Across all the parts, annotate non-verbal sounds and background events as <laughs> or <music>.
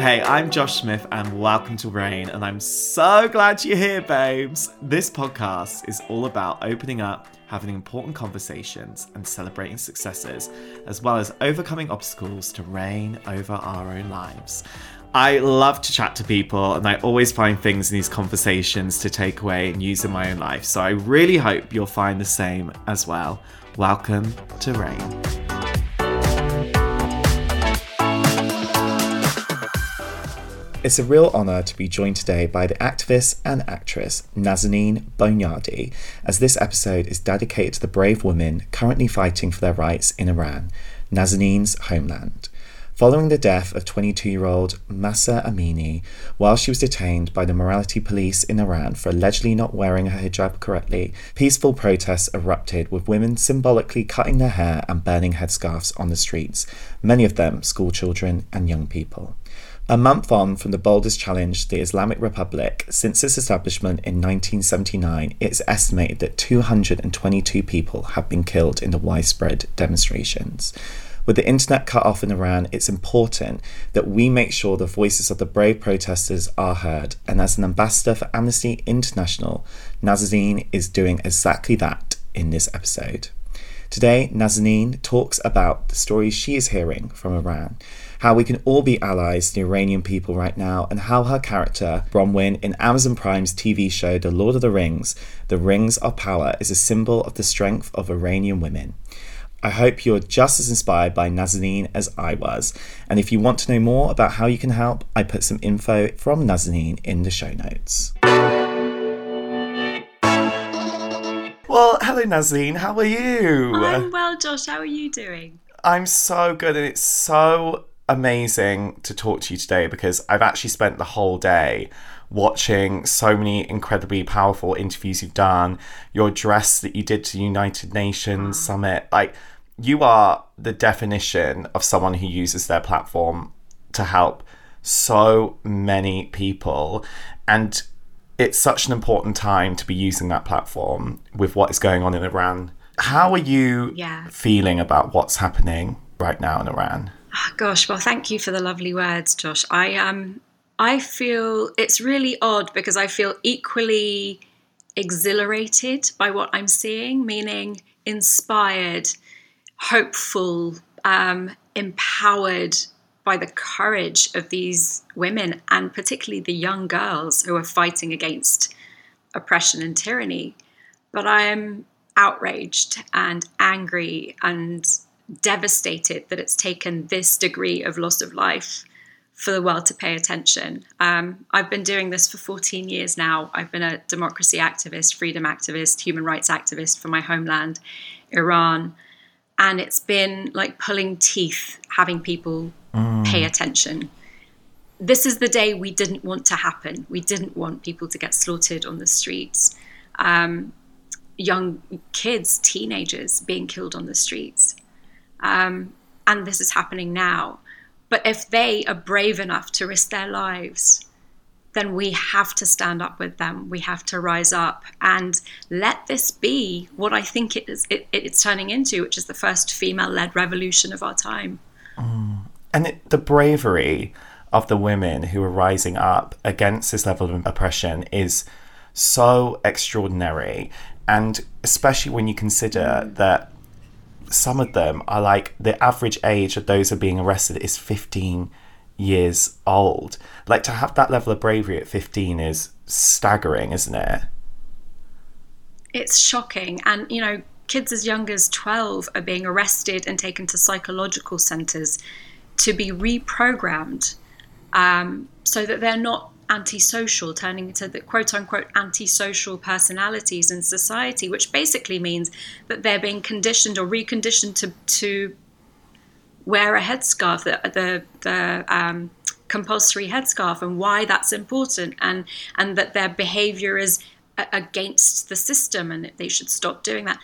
Hey, I'm Josh Smith, and welcome to Reign. And I'm so glad you're here, babes. This podcast is all about opening up, having important conversations, and celebrating successes, as well as overcoming obstacles to reign over our own lives. I love to chat to people, and I always find things in these conversations to take away and use in my own life. So I really hope you'll find the same as well. Welcome to Reign. It's a real honour to be joined today by the activist and actress Nazanin Boniadi, as this episode is dedicated to the brave women currently fighting for their rights in Iran, Nazanin's homeland. Following the death of 22 year old Mahsa Amini while she was detained by the morality police in Iran for allegedly not wearing her hijab correctly, peaceful protests erupted with women symbolically cutting their hair and burning headscarves on the streets, many of them schoolchildren and young people. A month on from the boldest challenge to the Islamic Republic since its establishment in 1979, it's estimated that 222 people have been killed in the widespread demonstrations. With the internet cut off in Iran, it's important that we make sure the voices of the brave protesters are heard. And as an ambassador for Amnesty International, Nazanin is doing exactly that in this episode. Today, Nazanin talks about the stories she is hearing from Iran how we can all be allies to the Iranian people right now, and how her character, Bronwyn, in Amazon Prime's TV show The Lord of the Rings, The Rings of Power, is a symbol of the strength of Iranian women. I hope you're just as inspired by Nazanin as I was. And if you want to know more about how you can help, I put some info from Nazanin in the show notes. Well, hello Nazanin, how are you? I'm well, Josh. How are you doing? I'm so good, and it's so amazing to talk to you today because I've actually spent the whole day watching so many incredibly powerful interviews you've done, your address that you did to the United Nations mm. Summit. Like, you are the definition of someone who uses their platform to help so many people. And it's such an important time to be using that platform with what is going on in Iran. How are you yeah. feeling about what's happening right now in Iran? Oh, gosh, well, thank you for the lovely words, Josh. I um, I feel it's really odd because I feel equally exhilarated by what I'm seeing, meaning inspired, hopeful, um, empowered by the courage of these women and particularly the young girls who are fighting against oppression and tyranny. But I am outraged and angry and devastated that it's taken this degree of loss of life for the world to pay attention. Um, I've been doing this for 14 years now. I've been a democracy activist, freedom activist, human rights activist for my homeland, Iran. And it's been like pulling teeth having people mm. pay attention. This is the day we didn't want to happen. We didn't want people to get slaughtered on the streets. Um, young kids, teenagers being killed on the streets. Um, and this is happening now. But if they are brave enough to risk their lives, then we have to stand up with them. We have to rise up and let this be what I think it is, it, it's turning into, which is the first female led revolution of our time. Mm. And it, the bravery of the women who are rising up against this level of oppression is so extraordinary. And especially when you consider that some of them are like the average age of those who are being arrested is 15 years old. Like to have that level of bravery at 15 is staggering, isn't it? It's shocking. And, you know, kids as young as 12 are being arrested and taken to psychological centres to be reprogrammed um, so that they're not antisocial, turning into the quote unquote antisocial personalities in society, which basically means that they're being conditioned or reconditioned to, to wear a headscarf, the, the, the um, compulsory headscarf, and why that's important, and, and that their behavior is against the system and they should stop doing that.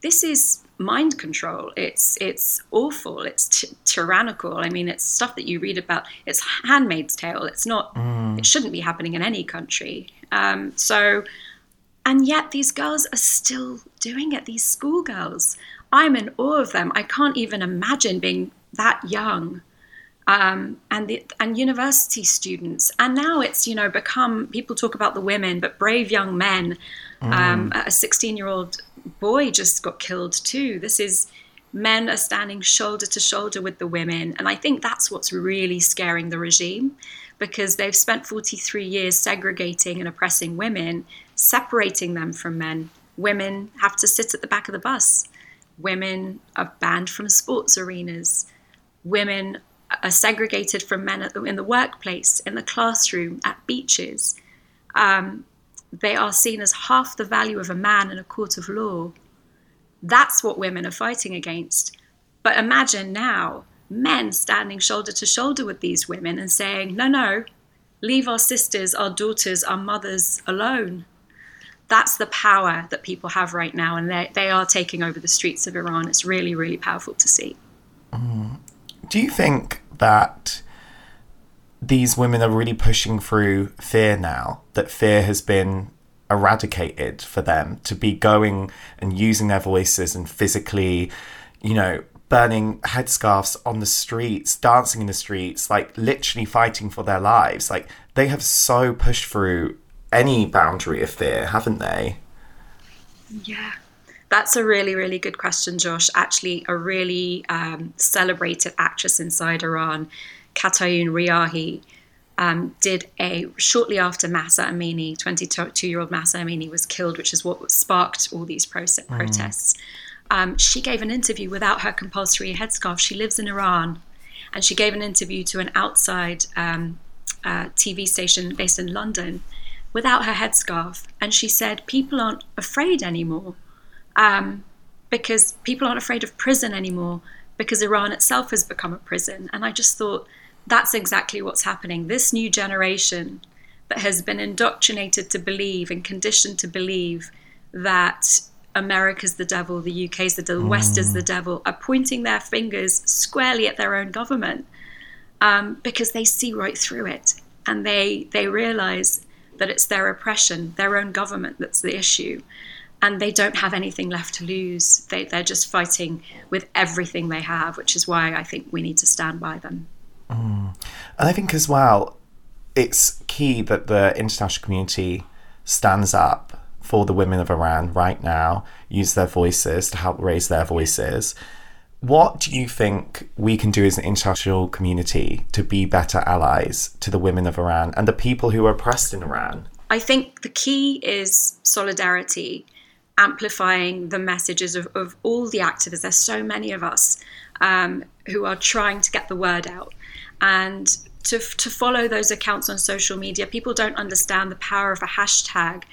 This is mind control. It's it's awful. It's t- tyrannical. I mean, it's stuff that you read about. It's Handmaid's Tale. It's not. Mm. It shouldn't be happening in any country. Um, so, and yet these girls are still doing it. These schoolgirls. I'm in awe of them. I can't even imagine being that young um, and the, and university students. And now it's you know become people talk about the women, but brave young men. Mm. Um, a 16 year old boy just got killed too. This is men are standing shoulder to shoulder with the women, and I think that's what's really scaring the regime because they've spent 43 years segregating and oppressing women, separating them from men. Women have to sit at the back of the bus. Women are banned from sports arenas. Women are segregated from men in the workplace, in the classroom, at beaches. Um, they are seen as half the value of a man in a court of law. That's what women are fighting against. But imagine now men standing shoulder to shoulder with these women and saying, no, no, leave our sisters, our daughters, our mothers alone. That's the power that people have right now, and they, they are taking over the streets of Iran. It's really, really powerful to see. Mm. Do you think that these women are really pushing through fear now, that fear has been eradicated for them to be going and using their voices and physically, you know, burning headscarves on the streets, dancing in the streets, like literally fighting for their lives. Like they have so pushed through any boundary of fear, haven't they? Yeah. That's a really, really good question, Josh. Actually, a really um, celebrated actress inside Iran, Katayoun Riahi, um, did a shortly after Mahsa Amini, 22 year old Mahsa Amini, was killed, which is what sparked all these pro- mm. protests. Um, she gave an interview without her compulsory headscarf. She lives in Iran, and she gave an interview to an outside um, uh, TV station based in London without her headscarf. And she said, People aren't afraid anymore um, because people aren't afraid of prison anymore because Iran itself has become a prison. And I just thought, that's exactly what's happening. This new generation that has been indoctrinated to believe and conditioned to believe that America's the devil, the UK's the devil, mm. West is the mm. devil, are pointing their fingers squarely at their own government um, because they see right through it and they they realize that it's their oppression, their own government that's the issue. And they don't have anything left to lose. They, they're just fighting with everything they have, which is why I think we need to stand by them. And I think as well, it's key that the international community stands up for the women of Iran right now, use their voices to help raise their voices. What do you think we can do as an international community to be better allies to the women of Iran and the people who are oppressed in Iran? I think the key is solidarity, amplifying the messages of, of all the activists. There's so many of us um, who are trying to get the word out and to, to follow those accounts on social media. People don't understand the power of a hashtag,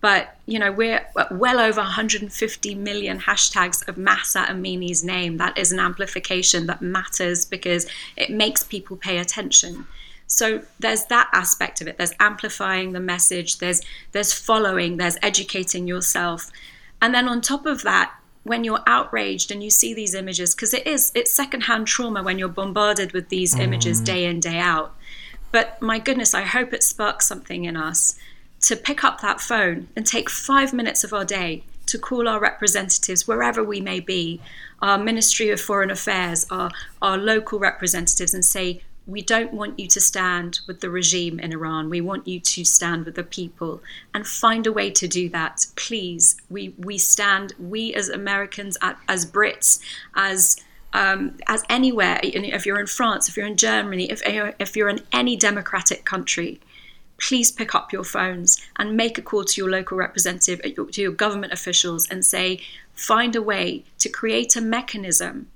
but you know we're well over 150 million hashtags of Mahsa Amini's name. That is an amplification that matters because it makes people pay attention. So there's that aspect of it. There's amplifying the message. There's there's following. There's educating yourself, and then on top of that, when you're outraged and you see these images, because it is, it's secondhand trauma when you're bombarded with these mm. images day in, day out. But my goodness, I hope it sparks something in us to pick up that phone and take five minutes of our day to call our representatives wherever we may be, our Ministry of Foreign Affairs, our, our local representatives, and say, we don't want you to stand with the regime in Iran. We want you to stand with the people and find a way to do that. Please, we we stand. We as Americans, as Brits, as um, as anywhere. If you're in France, if you're in Germany, if if you're in any democratic country, please pick up your phones and make a call to your local representative, to your government officials, and say, find a way to create a mechanism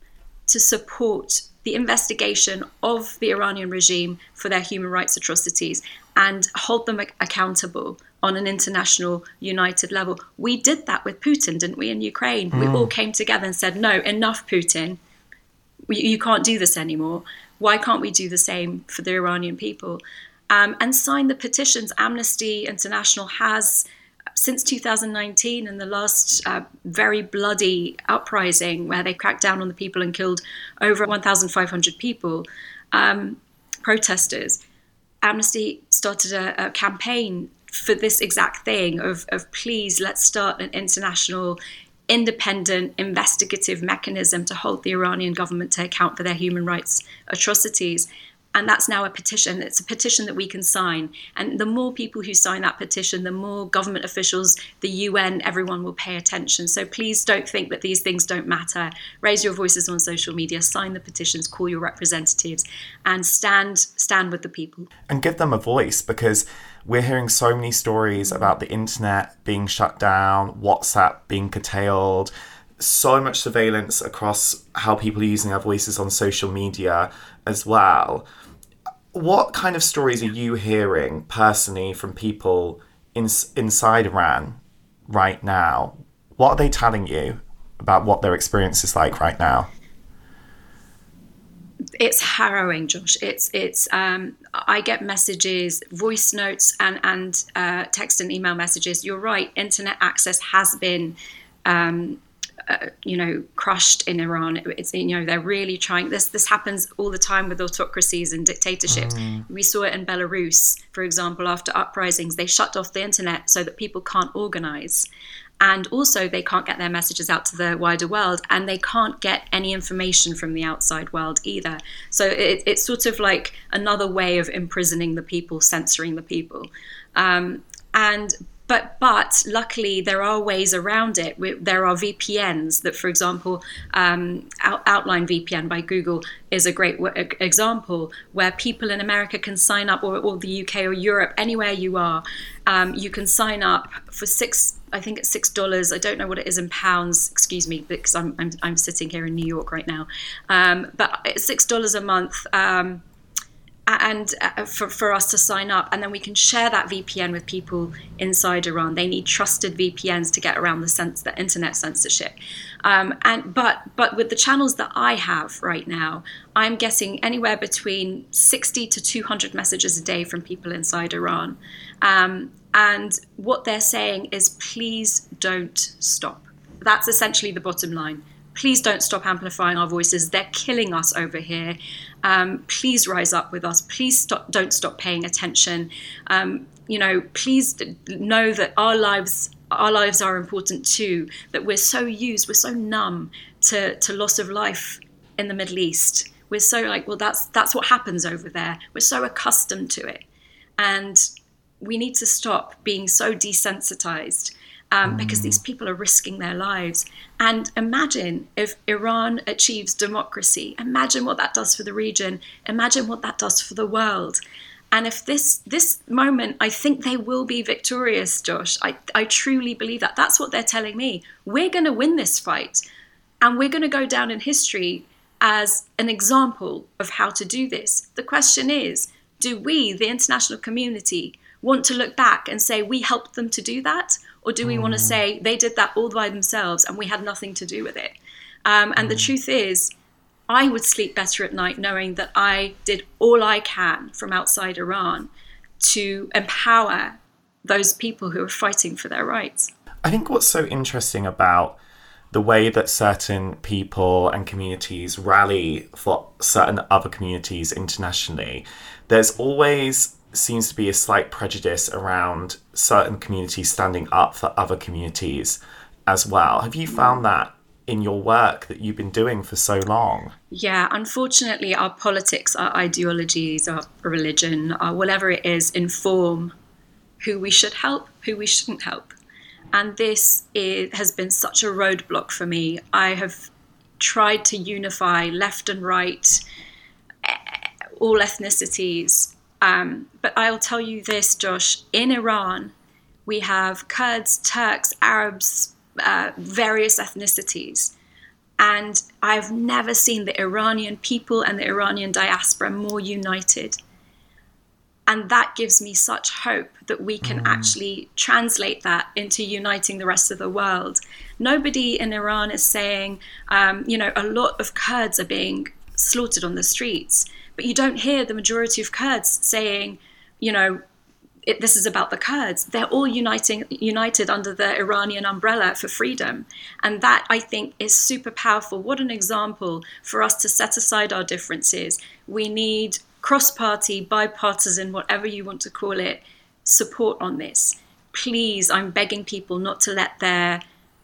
to support the investigation of the Iranian regime for their human rights atrocities and hold them accountable on an international united level. We did that with Putin, didn't we, in Ukraine? Mm. We all came together and said, no, enough, Putin. You can't do this anymore. Why can't we do the same for the Iranian people? Um, and sign the petitions. Amnesty International has since 2019 and the last uh, very bloody uprising where they cracked down on the people and killed over 1,500 people, um, protesters, Amnesty started a, a, campaign for this exact thing of, of please let's start an international independent investigative mechanism to hold the Iranian government to account for their human rights atrocities and that's now a petition. It's a petition that we can sign. And the more people who sign that petition, the more government officials, the UN, everyone will pay attention. So please don't think that these things don't matter. Raise your voices on social media, sign the petitions, call your representatives, and stand stand with the people. And give them a voice because we're hearing so many stories about the internet being shut down, WhatsApp being curtailed so much surveillance across how people are using their voices on social media as well. What kind of stories are you hearing personally from people in, inside Iran right now? What are they telling you about what their experience is like right now? It's harrowing, Josh. It's it's. Um, I get messages, voice notes, and and uh, text and email messages. You're right. Internet access has been um, uh, you know, crushed in Iran. It's you know they're really trying. This this happens all the time with autocracies and dictatorships. Mm. We saw it in Belarus, for example, after uprisings. They shut off the internet so that people can't organize, and also they can't get their messages out to the wider world, and they can't get any information from the outside world either. So it, it's sort of like another way of imprisoning the people, censoring the people. Um, and but but luckily there are ways around it. We, there are VPNs that, for example, um, Out, Outline VPN by Google is a great w- example where people in America can sign up, or, or the UK or Europe, anywhere you are, um, you can sign up for six. I think it's six dollars. I don't know what it is in pounds. Excuse me, because I'm I'm, I'm sitting here in New York right now. Um, but it's six dollars a month. Um, and uh, for, for us to sign up and then we can share that vpn with people inside iran. They need trusted vpns to get around the sense the internet censorship. Um, and but but with the channels that i have right now i'm getting anywhere between 60 to 200 messages a day from people inside iran. Um, and what they're saying is please don't stop. That's essentially the bottom line please don't stop amplifying our voices. They're killing us over here. Um, please rise up with us. Please stop, don't stop paying attention. Um, you know, please know that our lives our lives are important too. That we're so used, we're so numb to to loss of life in the Middle East. We're so like, well, that's that's what happens over there. We're so accustomed to it, and we need to stop being so desensitized um, because these people are risking their lives. And imagine if Iran achieves democracy. Imagine what that does for the region. Imagine what that does for the world. And if this this moment, I think they will be victorious, Josh. I, I truly believe that. That's what they're telling me. We're going to win this fight, and we're going to go down in history as an example of how to do this. The question is, do we, the international community, want to look back and say we helped them to do that? Or do we mm. want to say they did that all by themselves and we had nothing to do with it? Um, and mm. the truth is, I would sleep better at night knowing that I did all I can from outside Iran to empower those people who are fighting for their rights. I think what's so interesting about the way that certain people and communities rally for certain other communities internationally, there's always seems to be a slight prejudice around certain communities standing up for other communities as well. Have you mm. found that in your work that you've been doing for so long? Yeah, unfortunately, our politics, our ideologies, our religion, our whatever it is, inform who we should help, who we shouldn't help. And this is, has been such a roadblock for me. I have tried to unify left and right, all ethnicities, um, but I'll tell you this, Josh in Iran, we have Kurds, Turks, Arabs, uh, various ethnicities. And I've never seen the Iranian people and the Iranian diaspora more united. And that gives me such hope that we can mm. actually translate that into uniting the rest of the world. Nobody in Iran is saying, um, you know, a lot of Kurds are being slaughtered on the streets. But you don't hear the majority of Kurds saying, you know, it, this is about the Kurds. They're all uniting, united under the Iranian umbrella for freedom. And that, I think, is super powerful. What an example for us to set aside our differences. We need cross party, bipartisan, whatever you want to call it, support on this. Please, I'm begging people not to let their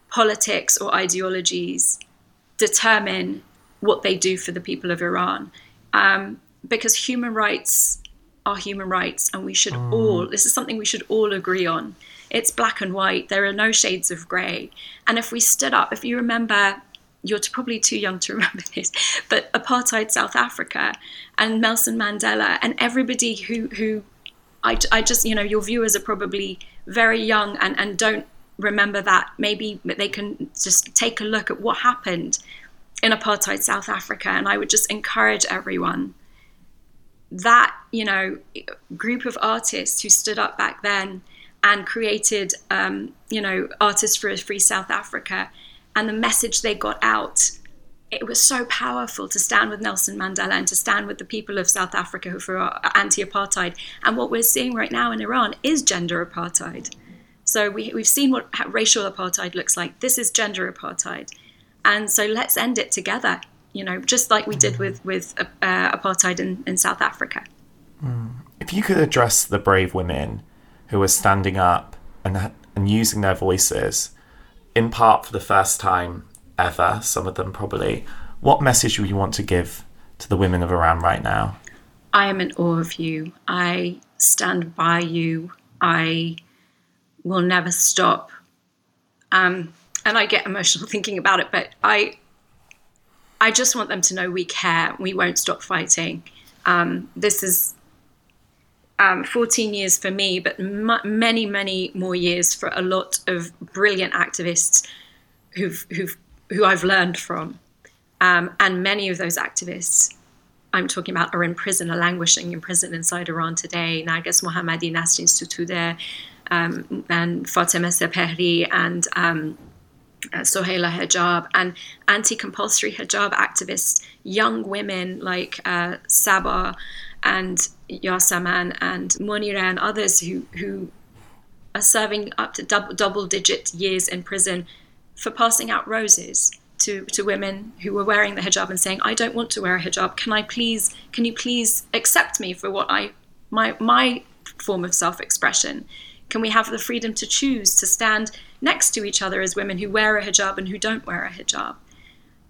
politics or ideologies determine what they do for the people of Iran. Um, because human rights are human rights, and we should mm. all, this is something we should all agree on. It's black and white, there are no shades of grey. And if we stood up, if you remember, you're probably too young to <laughs> remember this, but apartheid South Africa and Nelson Mandela and everybody who, who I, I just, you know, your viewers are probably very young and, and don't remember that. Maybe they can just take a look at what happened in apartheid South Africa. And I would just encourage everyone that, you know, group of artists who stood up back then and created, um, you know, Artists for a Free South Africa and the message they got out it was so powerful to stand with Nelson Mandela and to stand with the people of South Africa who are anti-apartheid. And what we're seeing right now in Iran is gender apartheid. So we, we've seen what racial apartheid looks like. This is gender apartheid, and so let's end it together. You know, just like we did with with uh, apartheid in, in South Africa. Hmm. If you could address the brave women who are standing up and and using their voices, in part for the first time ever, some of them probably. What message would you want to give to the women of Iran right now? I am in awe of you. I stand by you. I will never stop. Um, and I get emotional <laughs> thinking about it, but I, I just want them to know we care. We won't stop fighting. Um, this is um, 14 years for me, but m- many, many more years for a lot of brilliant activists who've who've who I've learned from. Um, and many of those activists I'm talking about are in prison, are languishing in prison inside Iran today. Narges Mohammadi, Nasrin Sotoudeh, um, and Fatemeh Sepehri, and um, uh, Soheila Hejab, and anti compulsory hijab activists, young women like uh, Sabah and Yasaman and Monira and others who, who are serving up to double, double digit years in prison for passing out roses to, to women who were wearing the hijab and saying, I don't want to wear a hijab. Can I please, can you please accept me for what I, my, my form of self expression? Can we have the freedom to choose to stand next to each other as women who wear a hijab and who don't wear a hijab?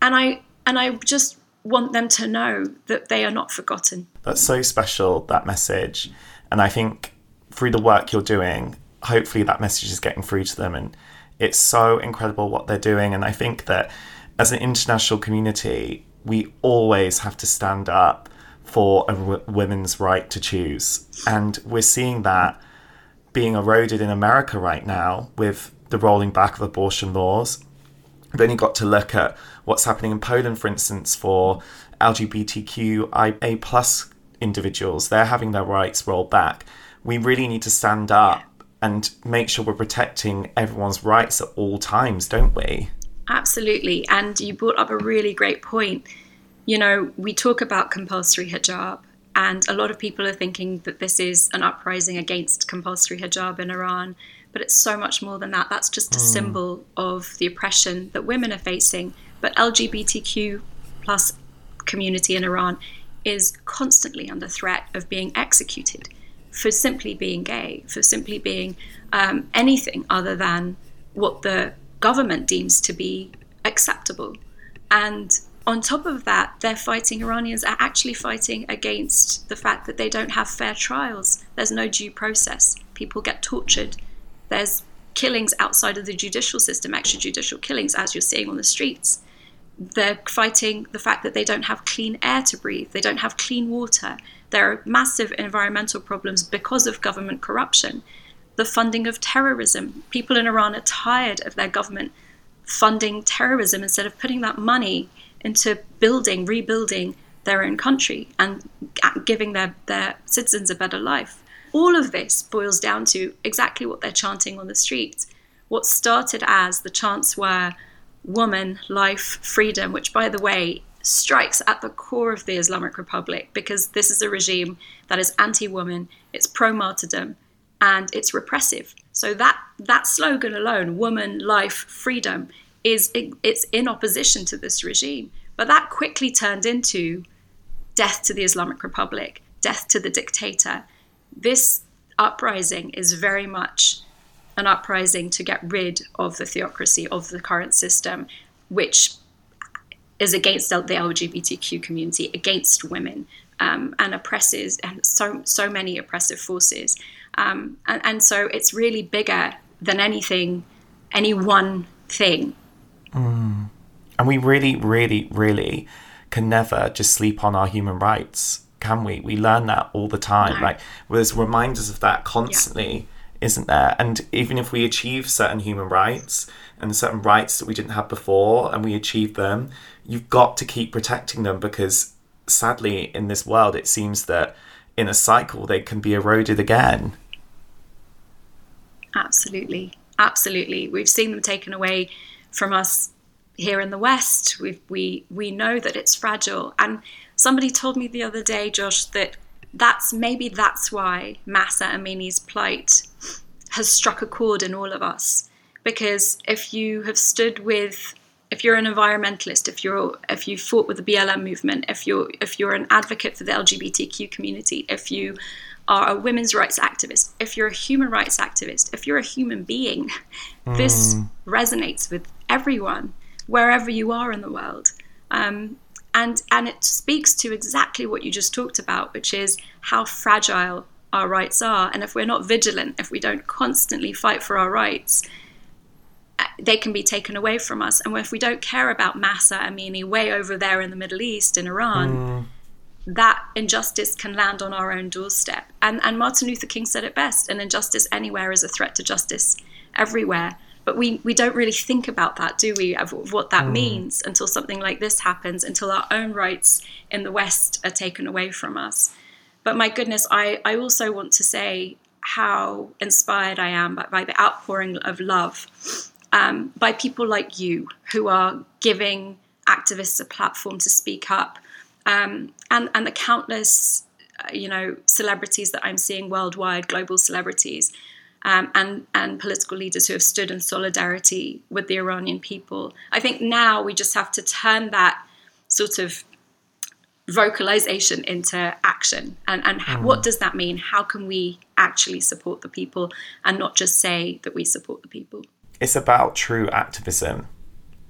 And I, and I just want them to know that they are not forgotten. That's so special, that message. And I think through the work you're doing, hopefully that message is getting through to them and it's so incredible what they're doing. And I think that as an international community, we always have to stand up for a w- women's right to choose. And we're seeing that being eroded in America right now with the rolling back of abortion laws. We've only got to look at what's happening in Poland, for instance, for LGBTQIA plus individuals. They're having their rights rolled back. We really need to stand up and make sure we're protecting everyone's rights at all times, don't we? Absolutely. And you brought up a really great point. You know, we talk about compulsory hijab, and a lot of people are thinking that this is an uprising against compulsory hijab in Iran. But it's so much more than that. That's just a mm. symbol of the oppression that women are facing. But LGBTQ plus community in Iran is constantly under threat of being executed for simply being gay, for simply being um, anything other than what the government deems to be acceptable. And on top of that, they're fighting, Iranians are actually fighting against the fact that they don't have fair trials. There's no due process. People get tortured. There's killings outside of the judicial system, extrajudicial killings, as you're seeing on the streets. They're fighting the fact that they don't have clean air to breathe, they don't have clean water, there are massive environmental problems because of government corruption. The funding of terrorism. People in Iran are tired of their government funding terrorism instead of putting that money into building, rebuilding their own country and giving their, their citizens a better life. All of this boils down to exactly what they're chanting on the streets. What started as the chants were woman, life, freedom, which, by the way, strikes at the core of the Islamic Republic because this is a regime that is anti-woman, it's pro-martyrdom, and it's repressive. So that that slogan alone, woman, life, freedom, is it's in opposition to this regime. But that quickly turned into death to the Islamic Republic, death to the dictator. This uprising is very much an uprising to get rid of the theocracy of the current system, which is against the LGBTQ community, against women, um, and oppresses and so so many oppressive forces. Um, and, and, so it's really bigger than anything, any one thing. Mm. And we really, really, really can never just sleep on our human rights, can we? We learn that all the time. No. Like there's reminders of that constantly, yeah. isn't there? And even if we achieve certain human rights and certain rights that we didn't have before, and we achieve them, you've got to keep protecting them because sadly, in this world, it seems that in a cycle they can be eroded again. Absolutely, absolutely. We've seen them taken away from us here in the West. we we we know that it's fragile, and somebody told me the other day, Josh, that that's maybe that's why Mahsa Amini's plight has struck a chord in all of us. Because if you have stood with if you're an environmentalist, if you're if you fought with the BLM movement, if you're if you're an advocate for the LGBTQ community, if you are a women's rights activist, if you're a human rights activist, if you're a human being, mm. this resonates with everyone wherever you are in the world. Um, and and it speaks to exactly what you just talked about, which is how fragile our rights are, and if we're not vigilant, if we don't constantly fight for our rights, they can be taken away from us. And if we don't care about Mahsa Amini way over there in the Middle East, in Iran, mm. that injustice can land on our own doorstep. And, and Martin Luther King said it best an injustice anywhere is a threat to justice everywhere. But we, we don't really think about that, do we, of, what that mm. means until something like this happens, until our own rights in the West are taken away from us. But my goodness, I, I also want to say how inspired I am by, by the outpouring of love um, by people like you who are giving activists a platform to speak up, um, and and the countless uh, you know celebrities that I'm seeing worldwide, global celebrities. Um, and and political leaders who have stood in solidarity with the Iranian people. I think now we just have to turn that sort of vocalization into action. And, and mm. what does that mean? How can we actually support the people and not just say that we support the people? it's about true activism,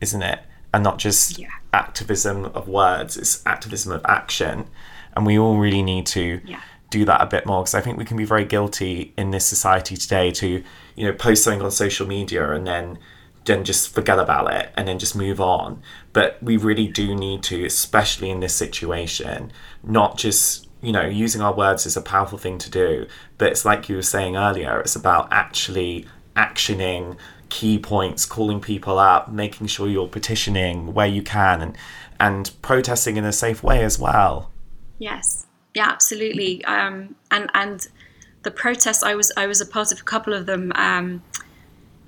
isn't it? And not just yeah. activism of words, it's activism of action. And we all really need to yeah. Do that a bit more because I think we can be very guilty in this society today to, you know, post something on social media and then then just forget about it and then just move on. But we really do need to, especially in this situation, not just you know, using our words is a powerful thing to do, but it's like you were saying earlier, it's about actually actioning key points, calling people up, making sure you're petitioning where you can, and and protesting in a safe way as well. Yes, yeah, absolutely. Um, and and the protests, I was I was a part of a couple of them um,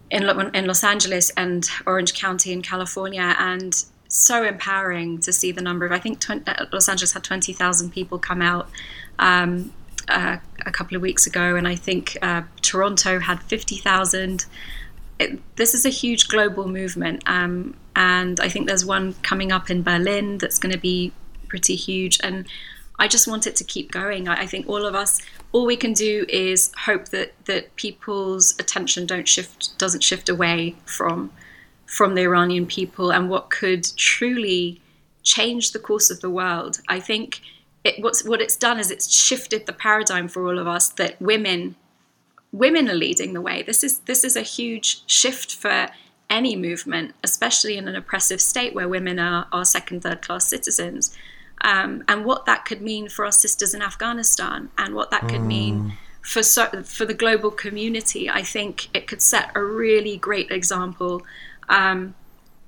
in in Los Angeles and Orange County in California, and so empowering to see the number of. I think 20, uh, Los Angeles had twenty thousand people come out. Um, uh, a couple of weeks ago, and I think uh, Toronto had 50,000 this is a huge global movement, um, and I think there's one coming up in Berlin that's going to be pretty huge. And I just want it to keep going. I, I, think all of us, all we can do is hope that that people's attention don't shift, doesn't shift away from from the Iranian people and what could truly change the course of the world. I think it, what's what it's done is it's shifted the paradigm for all of us that women women are leading the way. This is this is a huge shift for any movement, especially in an oppressive state where women are, are second, third class citizens. Um, and what that could mean for our sisters in Afghanistan, and what that could mm. mean for so, for the global community. I think it could set a really great example. Um,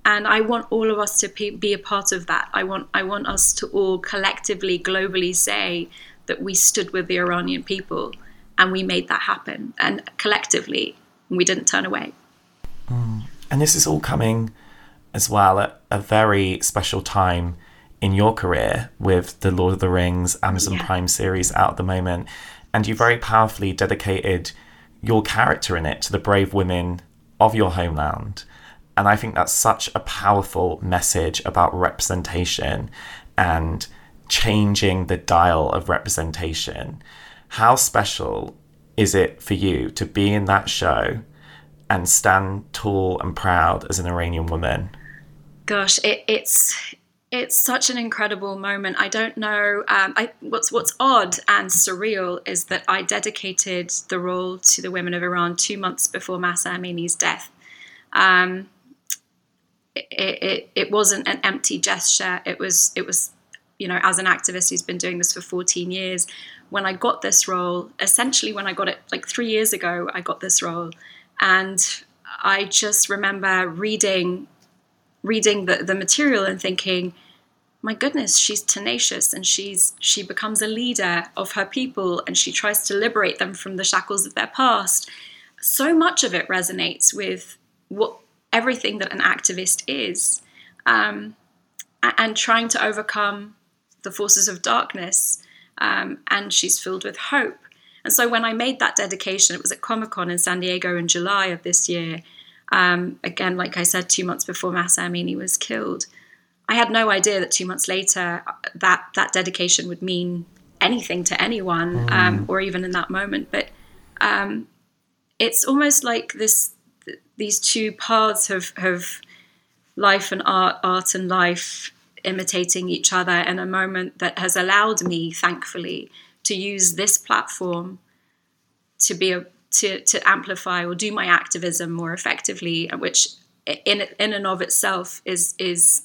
and I want all of us to be, be a part of that. I want I want us to all collectively, globally say that we stood with the Iranian people and we made that happen and collectively we didn't turn away mm. and this is all coming as well at a very special time in your career with the lord of the rings amazon yeah. prime series out at the moment and you very powerfully dedicated your character in it to the brave women of your homeland and i think that's such a powerful message about representation and changing the dial of representation how special is it for you to be in that show and stand tall and proud as an Iranian woman? Gosh, it, it's it's such an incredible moment. I don't know. Um, I, what's what's odd and surreal is that I dedicated the role to the women of Iran two months before Mahsa Amini's death. Um, it, it, it wasn't an empty gesture. It was it was, you know, as an activist who's been doing this for 14 years, when I got this role, essentially when I got it like three years ago, I got this role, and I just remember reading reading the, the material and thinking, my goodness, she's tenacious and she's she becomes a leader of her people and she tries to liberate them from the shackles of their past. So much of it resonates with what everything that an activist is, um, and trying to overcome the forces of darkness. Um, and she's filled with hope. And so when I made that dedication, it was at Comic Con in San Diego in July of this year. Um, again, like I said, two months before Mahsa Amini was killed. I had no idea that two months later that that dedication would mean anything to anyone, mm. um, or even in that moment. But um, it's almost like this: these two paths have have life and art, art and life imitating each other in a moment that has allowed me, thankfully, to use this platform to be a to to amplify or do my activism more effectively, which in in and of itself is is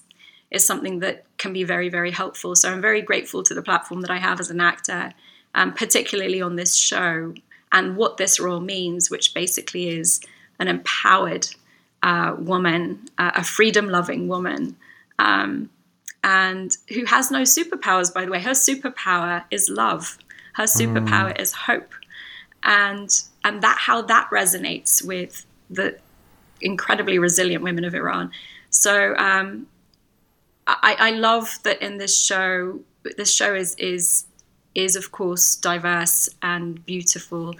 is something that can be very, very helpful. So I'm very grateful to the platform that I have as an actor, um, particularly on this show, and what this role means, which basically is an empowered uh, woman, uh, a freedom loving woman. Um, and who has no superpowers, by the way. Her superpower is love. Her superpower mm. is hope, and and that how that resonates with the incredibly resilient women of Iran. So um, I, I love that in this show. This show is is is of course diverse and beautiful,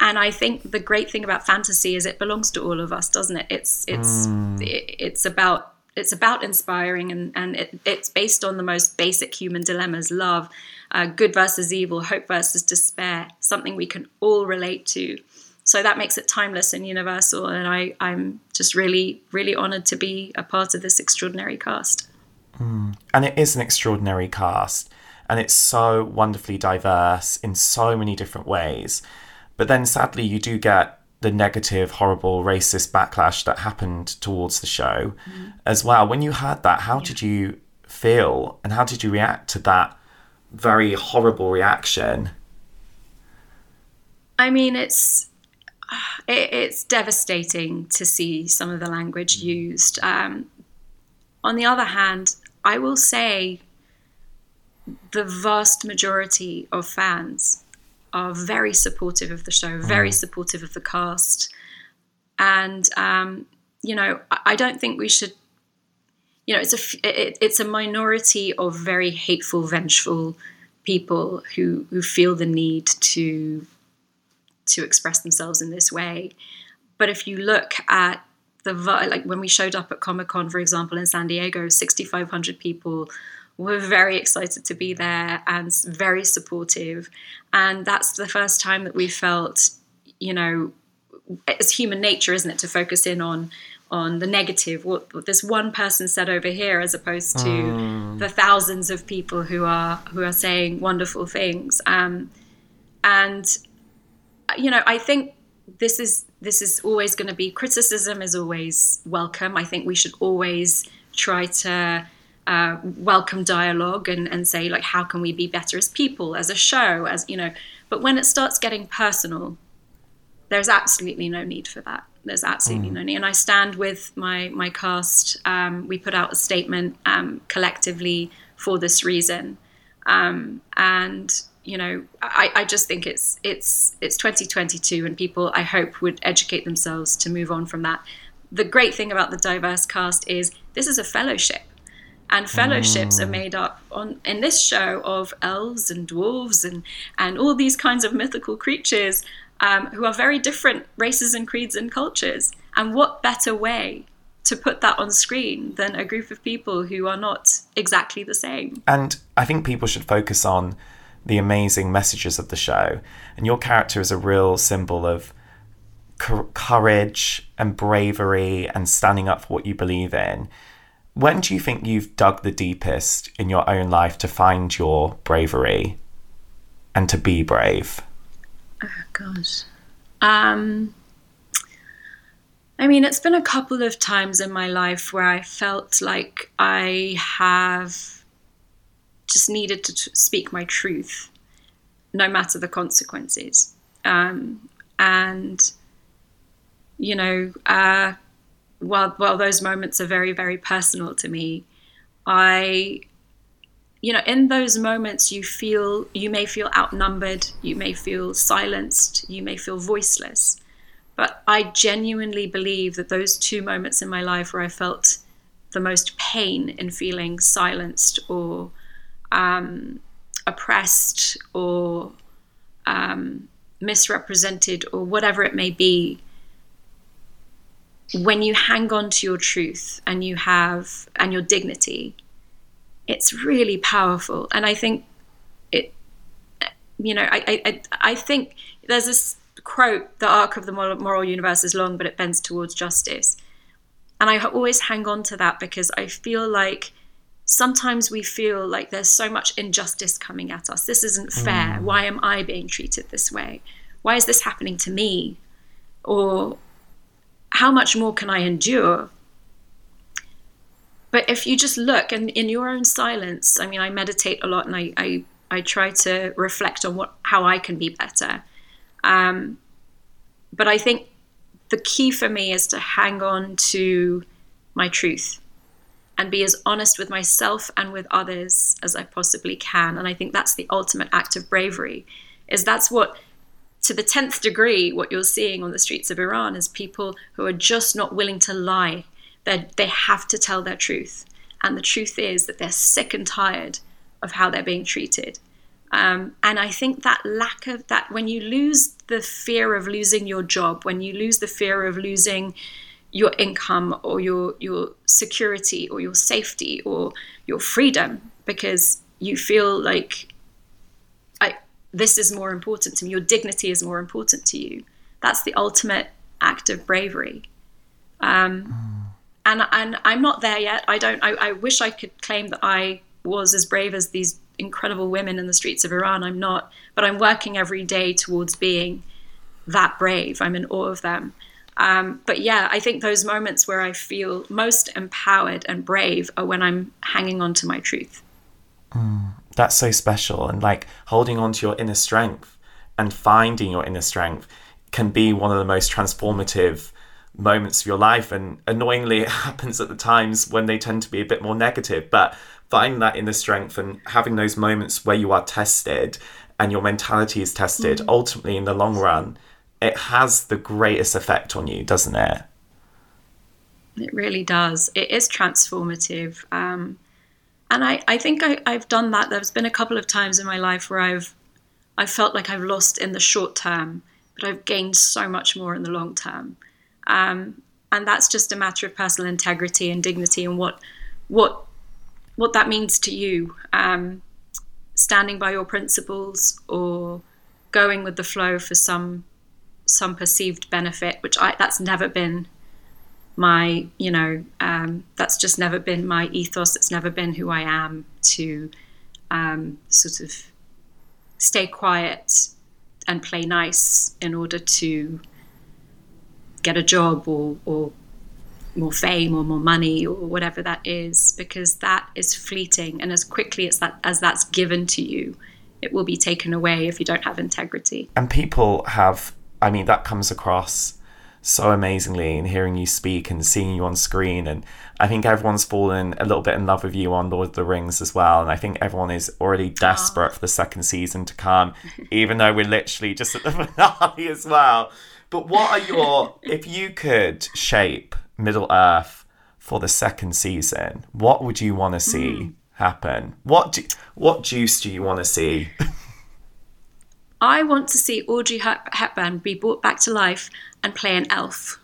and I think the great thing about fantasy is it belongs to all of us, doesn't it? It's it's mm. it, it's about it's about inspiring and and it, it's based on the most basic human dilemmas: love, uh, good versus evil, hope versus despair. Something we can all relate to. So that makes it timeless and universal. And I, I'm just really, really honored to be a part of this extraordinary cast. Mm. And it is an extraordinary cast, and it's so wonderfully diverse in so many different ways. But then sadly, you do get the negative, horrible, racist backlash that happened towards the show mm. as well. When you heard that, how yeah. did you feel and how did you react to that very horrible reaction? I mean, it's <sighs> it, it's devastating to see some of the language mm. used. Um, on the other hand, I will say the vast majority of fans are very supportive of the show, very mm. supportive of the cast. And, um, you know, I don't think we should, you know, it's a, it, it's a minority of very hateful, vengeful people who, who feel the need to, to express themselves in this way. But if you look at the like when we showed up at Comic Con, for example, in San Diego, 6,500 people were very excited to be there and very supportive. And that's the first time that we felt, you know, it's human nature, isn't it, to focus in on on the negative, what, what this one person said over here, as opposed to mm. the thousands of people who are who are saying wonderful things. Um, and you know, I think this is this is always going to be criticism is always welcome. I think we should always try to uh, welcome dialogue and, and say like how can we be better as people, as a show, as you know. But when it starts getting personal, there's absolutely no need for that. There's absolutely mm. no need. And I stand with my my cast. Um, we put out a statement um, collectively for this reason, um, and you know, I, I just think it's it's it's 2022, and people I hope would educate themselves to move on from that. The great thing about the diverse cast is this is a fellowship, and fellowships mm. are made up on in this show of elves and dwarves and and all these kinds of mythical creatures um, who are very different races and creeds and cultures. And what better way to put that on screen than a group of people who are not exactly the same? And I think people should focus on the amazing messages of the show. And your character is a real symbol of courage and bravery and standing up for what you believe in. When do you think you've dug the deepest in your own life to find your bravery and to be brave? Oh, gosh. Um, I mean, it's been a couple of times in my life where I felt like I have just needed to t- speak my truth, no matter the consequences. Um, and, you know, uh, while, while those moments are very, very personal to me, I, you know, in those moments, you feel, you may feel outnumbered, you may feel silenced, you may feel voiceless. But I genuinely believe that those two moments in my life where I felt the most pain in feeling silenced or um, oppressed or um, misrepresented or whatever it may be, when you hang on to your truth and you have and your dignity, it's really powerful. And I think it, you know, I I, I think there's this quote: "The arc of the moral universe is long, but it bends towards justice." And I always hang on to that because I feel like sometimes we feel like there's so much injustice coming at us. This isn't fair. Mm. Why am I being treated this way? Why is this happening to me? Or how much more can I endure? But if you just look and in your own silence, I mean, I meditate a lot and I, I, I try to reflect on what how I can be better. Um, but I think the key for me is to hang on to my truth and be as honest with myself and with others as I possibly can. And I think that's the ultimate act of bravery. Is that's what to the 10th degree what you're seeing on the streets of Iran is people who are just not willing to lie. They they have to tell their truth. And the truth is that they're sick and tired of how they're being treated. Um, and I think that lack of that, when you lose the fear of losing your job, when you lose the fear of losing your income or your your security or your safety or your freedom because you feel like this is more important to me your dignity is more important to you. That's the ultimate act of bravery. Um, mm. and and I'm not there yet. I don't I, I wish I could claim that I was as brave as these incredible women in the streets of Iran. I'm not but I'm working every day towards being that brave. I'm in awe of them. Um, but yeah, I think those moments where I feel most empowered and brave are when I'm hanging on to my truth. Mm, that's so special. And like holding on to your inner strength and finding your inner strength can be one of the most transformative moments of your life. And annoyingly, <laughs> it happens at the times when they tend to be a bit more negative. But finding that inner strength and having those moments where you are tested and your mentality is tested, mm. ultimately, in the long run, it has the greatest effect on you, doesn't it? It really does. It is transformative. Um, and I, I think I, I've done that. There's been a couple of times in my life where I've I felt like I've lost in the short term, but I've gained so much more in the long term. Um, and that's just a matter of personal integrity and dignity and what what what that means to you. Um, standing by your principles or going with the flow for some some perceived benefit, which I that's never been my you know um, that's just never been my ethos. It's never been who I am to um, sort of stay quiet and play nice in order to get a job or or more fame or more money or whatever that is because that is fleeting and as quickly as that as that's given to you it will be taken away if you don't have integrity and people have I mean, that comes across so amazingly and hearing you speak and seeing you on screen. And I think everyone's fallen a little bit in love with you on Lord of the Rings as well. And I think everyone is already desperate Aww. for the second season to come, <laughs> even though we're literally just at the <laughs> finale as well. But what are your, <laughs> if you could shape Middle Earth for the second season, what would you want to see mm. happen? What do, what juice do you want to see? I want to see Audrey Hepburn be brought back to life and play an elf.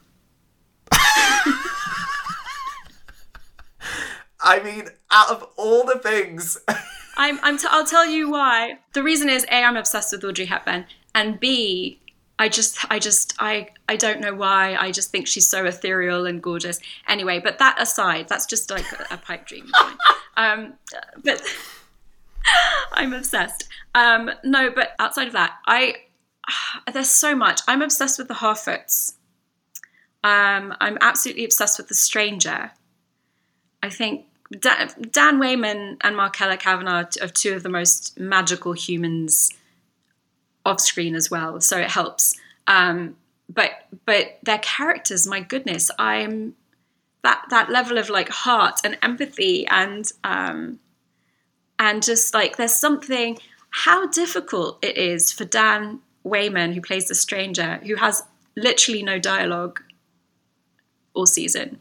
I mean, out of all the things. <laughs> I'm, I'm t- I'll tell you why. The reason is A, I'm obsessed with Audrey Hepburn, and B, I just, I just, I, I don't know why. I just think she's so ethereal and gorgeous. Anyway, but that aside, that's just like a, a pipe dream. <laughs> um, but <laughs> I'm obsessed. Um, no, but outside of that, I <sighs> there's so much. I'm obsessed with the Harfoots. Um, I'm absolutely obsessed with the Stranger. I think Dan, Dan Weyman and Markella Kavanagh are two of the most magical humans off screen as well, so it helps. Um, but but their characters, my goodness, I'm that that level of like heart and empathy and um, and just like there's something how difficult it is for Dan Weyman, who plays the stranger, who has literally no dialogue all season,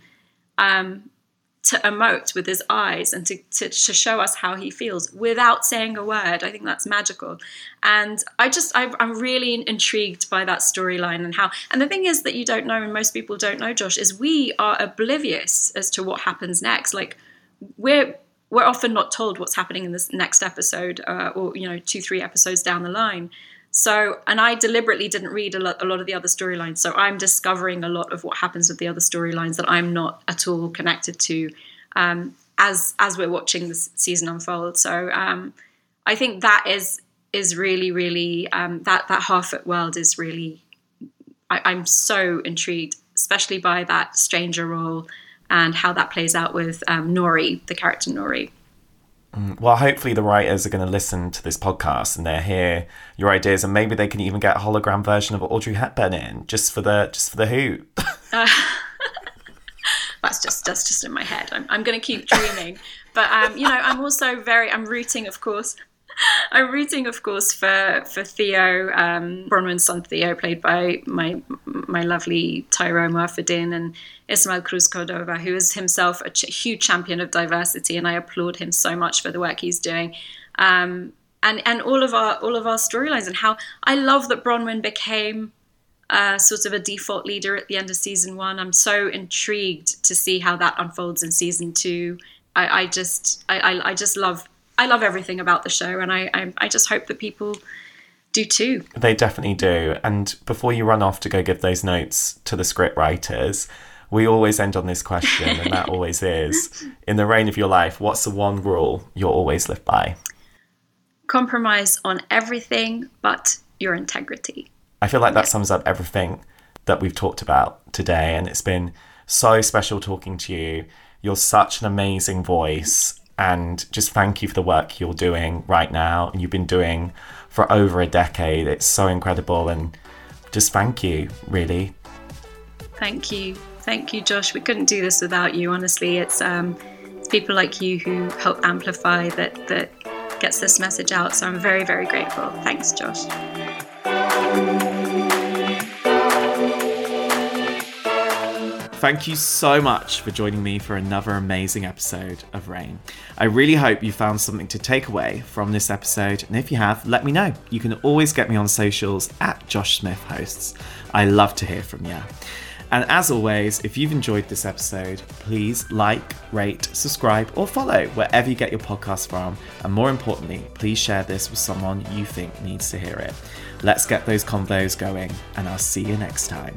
um, to emote with his eyes and to, to, to, show us how he feels without saying a word. I think that's magical. And I just, i am really intrigued by that storyline and how. And the thing is that you don't know, and most people don't know, Josh, is we are oblivious as to what happens next. Like, we're we're often not told what's happening in this next episode uh, or you know two three episodes down the line. So and i deliberately didn't read a lot, a lot of the other storylines. So i'm discovering a lot of what happens with the other storylines that i'm not at all connected to um, as as we're watching this season unfold. So um, i think that is is really really um, that that Harfoot world is really I, i'm so intrigued especially by that stranger role and how that plays out with um, Nori, the character Nori. Mm, well, hopefully the writers are going to listen to this podcast and they hear your ideas, and maybe they can even get a hologram version of Audrey Hepburn in just for the just for the who. uh, <laughs> that's just that's just in my head. I'm I'm going to keep dreaming, but um, you know, I'm also very I'm rooting, of course, I'm rooting, of course, for for Theo, um, Bronwyn's son Theo, played by my my lovely Tyroe Muhafidin and Ismael Cruz Cordova, who is himself a ch- huge champion of diversity, and I applaud him so much for the work he's doing. Um, and and all of our all of our storylines and how I love that Bronwyn became uh, sort of a default leader at the end of season one. I'm so intrigued to see how that unfolds in season two. I, I just I, I, I just love I love everything about the show, and I, I, I just hope that people do too. They definitely do. And before you run off to go give those notes to the script writers, we always end on this question, and that <laughs> always is: in the reign of your life, what's the one rule you'll always live by? Compromise on everything but your integrity. I feel like that sums up everything that we've talked about today, and it's been so special talking to you. You're such an amazing voice, and just thank you for the work you're doing right now and you've been doing for over a decade. It's so incredible and just thank you, really. Thank you. Thank you, Josh. We couldn't do this without you, honestly. It's um it's people like you who help amplify that that gets this message out. So I'm very, very grateful. Thanks, Josh. Thank you so much for joining me for another amazing episode of Reign. I really hope you found something to take away from this episode, and if you have, let me know. You can always get me on socials at Josh Smith Hosts. I love to hear from you. And as always, if you've enjoyed this episode, please like, rate, subscribe, or follow wherever you get your podcast from. And more importantly, please share this with someone you think needs to hear it. Let's get those convos going, and I'll see you next time.